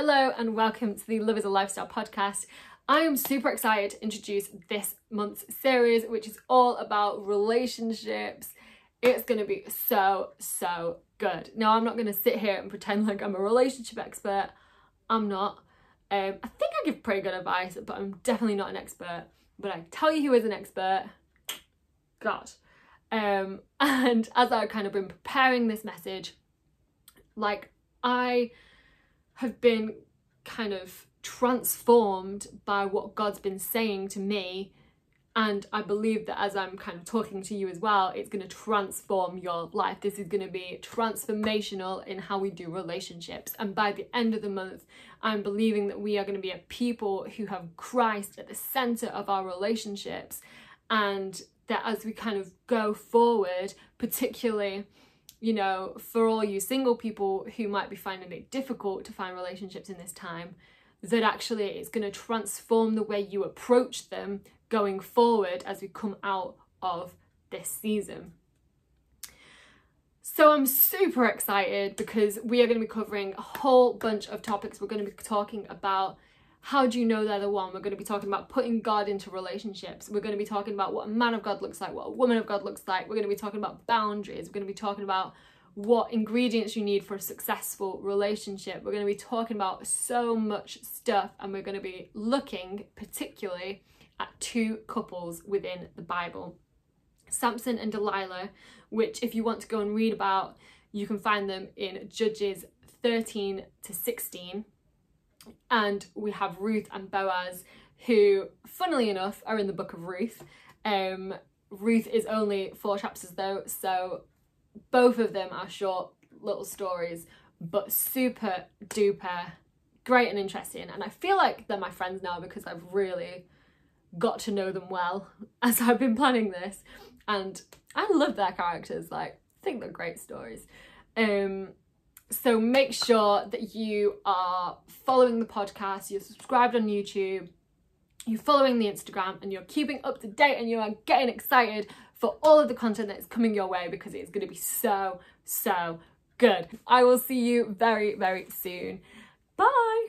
Hello and welcome to the Love is a Lifestyle podcast. I am super excited to introduce this month's series, which is all about relationships. It's going to be so, so good. Now, I'm not going to sit here and pretend like I'm a relationship expert. I'm not. Um, I think I give pretty good advice, but I'm definitely not an expert. But I tell you who is an expert God. Um, and as I've kind of been preparing this message, like I have been kind of transformed by what God's been saying to me. And I believe that as I'm kind of talking to you as well, it's going to transform your life. This is going to be transformational in how we do relationships. And by the end of the month, I'm believing that we are going to be a people who have Christ at the center of our relationships. And that as we kind of go forward, particularly you know, for all you single people who might be finding it difficult to find relationships in this time, that actually it's going to transform the way you approach them going forward as we come out of this season. So I'm super excited because we are going to be covering a whole bunch of topics. We're going to be talking about how do you know they're the one? We're going to be talking about putting God into relationships. We're going to be talking about what a man of God looks like, what a woman of God looks like. We're going to be talking about boundaries. We're going to be talking about what ingredients you need for a successful relationship. We're going to be talking about so much stuff and we're going to be looking particularly at two couples within the Bible. Samson and Delilah, which if you want to go and read about, you can find them in Judges 13 to 16 and we have Ruth and Boaz, who, funnily enough, are in the book of Ruth. Um, Ruth is only four chapters though, so both of them are short little stories, but super duper great and interesting. And I feel like they're my friends now because I've really got to know them well as I've been planning this. And I love their characters, like, I think they're great stories. Um, so make sure that you are following the podcast, you're subscribed on YouTube, you're following the Instagram, and you're keeping up to date and you are getting excited for all of the content that is coming your way because it's going to be so, so good. I will see you very, very soon. Bye.